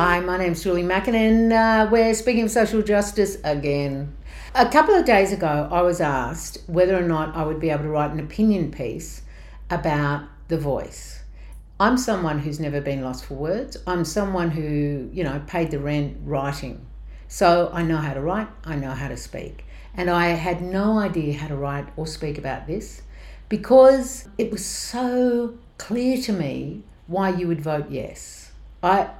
Hi, my name's Julie Macken, and uh, we're speaking of social justice again. A couple of days ago, I was asked whether or not I would be able to write an opinion piece about The Voice. I'm someone who's never been lost for words. I'm someone who, you know, paid the rent writing. So I know how to write, I know how to speak. And I had no idea how to write or speak about this because it was so clear to me why you would vote yes. I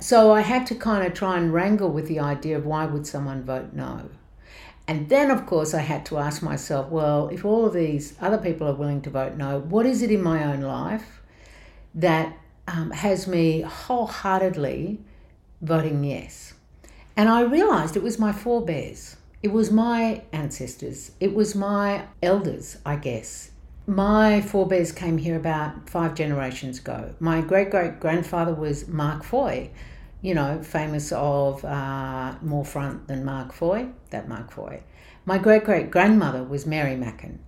so I had to kind of try and wrangle with the idea of why would someone vote no. And then, of course, I had to ask myself, well, if all of these other people are willing to vote no, what is it in my own life that um, has me wholeheartedly voting yes? And I realized it was my forebears. It was my ancestors. It was my elders, I guess. My forebears came here about five generations ago. My great great grandfather was Mark Foy, you know, famous of uh, More Front Than Mark Foy, that Mark Foy. My great great grandmother was Mary Macken.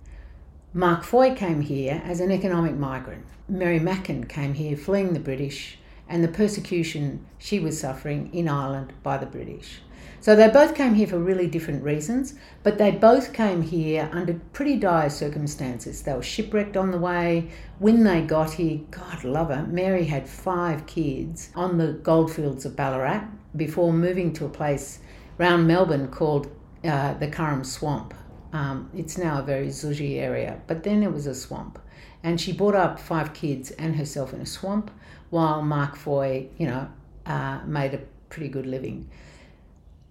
Mark Foy came here as an economic migrant. Mary Macken came here fleeing the British and the persecution she was suffering in Ireland by the British. So they both came here for really different reasons, but they both came here under pretty dire circumstances. They were shipwrecked on the way. When they got here, God love her, Mary had five kids on the goldfields of Ballarat before moving to a place around Melbourne called uh, the Carrum Swamp. Um, it's now a very zhuzhy area, but then it was a swamp. And she brought up five kids and herself in a swamp while Mark Foy, you know, uh, made a pretty good living.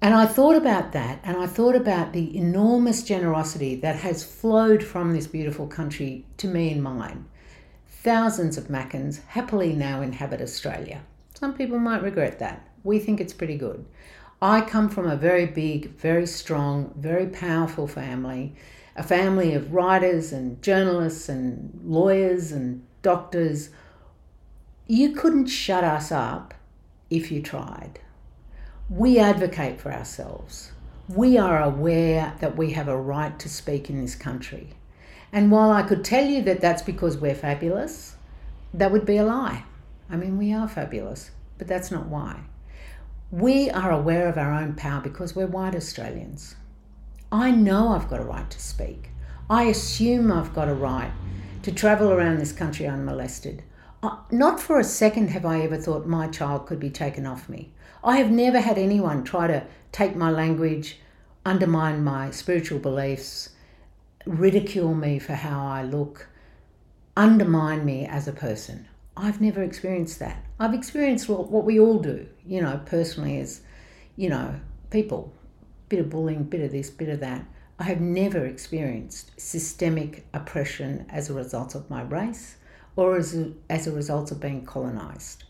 And I thought about that and I thought about the enormous generosity that has flowed from this beautiful country to me and mine. Thousands of Mackens happily now inhabit Australia. Some people might regret that. We think it's pretty good. I come from a very big, very strong, very powerful family, a family of writers and journalists and lawyers and doctors. You couldn't shut us up if you tried we advocate for ourselves. We are aware that we have a right to speak in this country. And while I could tell you that that's because we're fabulous, that would be a lie. I mean, we are fabulous, but that's not why. We are aware of our own power because we're white Australians. I know I've got a right to speak. I assume I've got a right to travel around this country unmolested. Uh, not for a second have I ever thought my child could be taken off me. I have never had anyone try to take my language, undermine my spiritual beliefs, ridicule me for how I look, undermine me as a person. I've never experienced that. I've experienced what we all do, you know, personally as, you know, people. Bit of bullying, bit of this, bit of that. I have never experienced systemic oppression as a result of my race or as a, as a result of being colonised.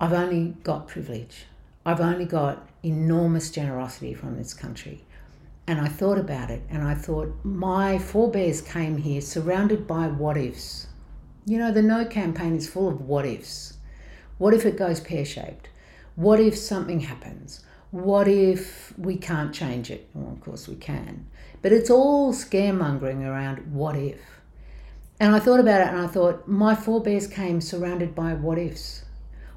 I've only got privilege. I've only got enormous generosity from this country. And I thought about it and I thought, my forebears came here surrounded by what ifs. You know, the no campaign is full of what ifs. What if it goes pear shaped? What if something happens? What if we can't change it? Well, of course we can. But it's all scaremongering around what if. And I thought about it and I thought, my forebears came surrounded by what ifs.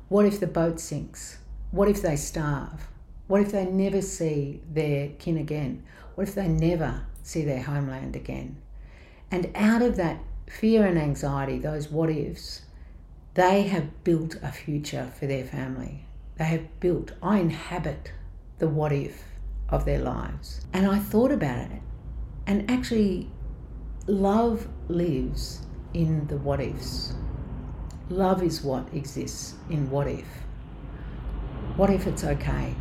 What if the boat sinks? What if they starve? What if they never see their kin again? What if they never see their homeland again? And out of that fear and anxiety, those what ifs, they have built a future for their family. They have built, I inhabit the what if of their lives. And I thought about it. And actually, love lives in the what ifs. Love is what exists in what if. What if it's okay?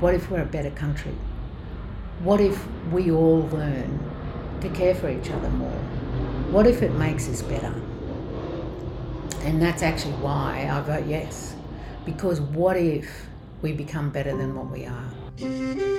What if we're a better country? What if we all learn to care for each other more? What if it makes us better? And that's actually why I vote yes. Because what if we become better than what we are?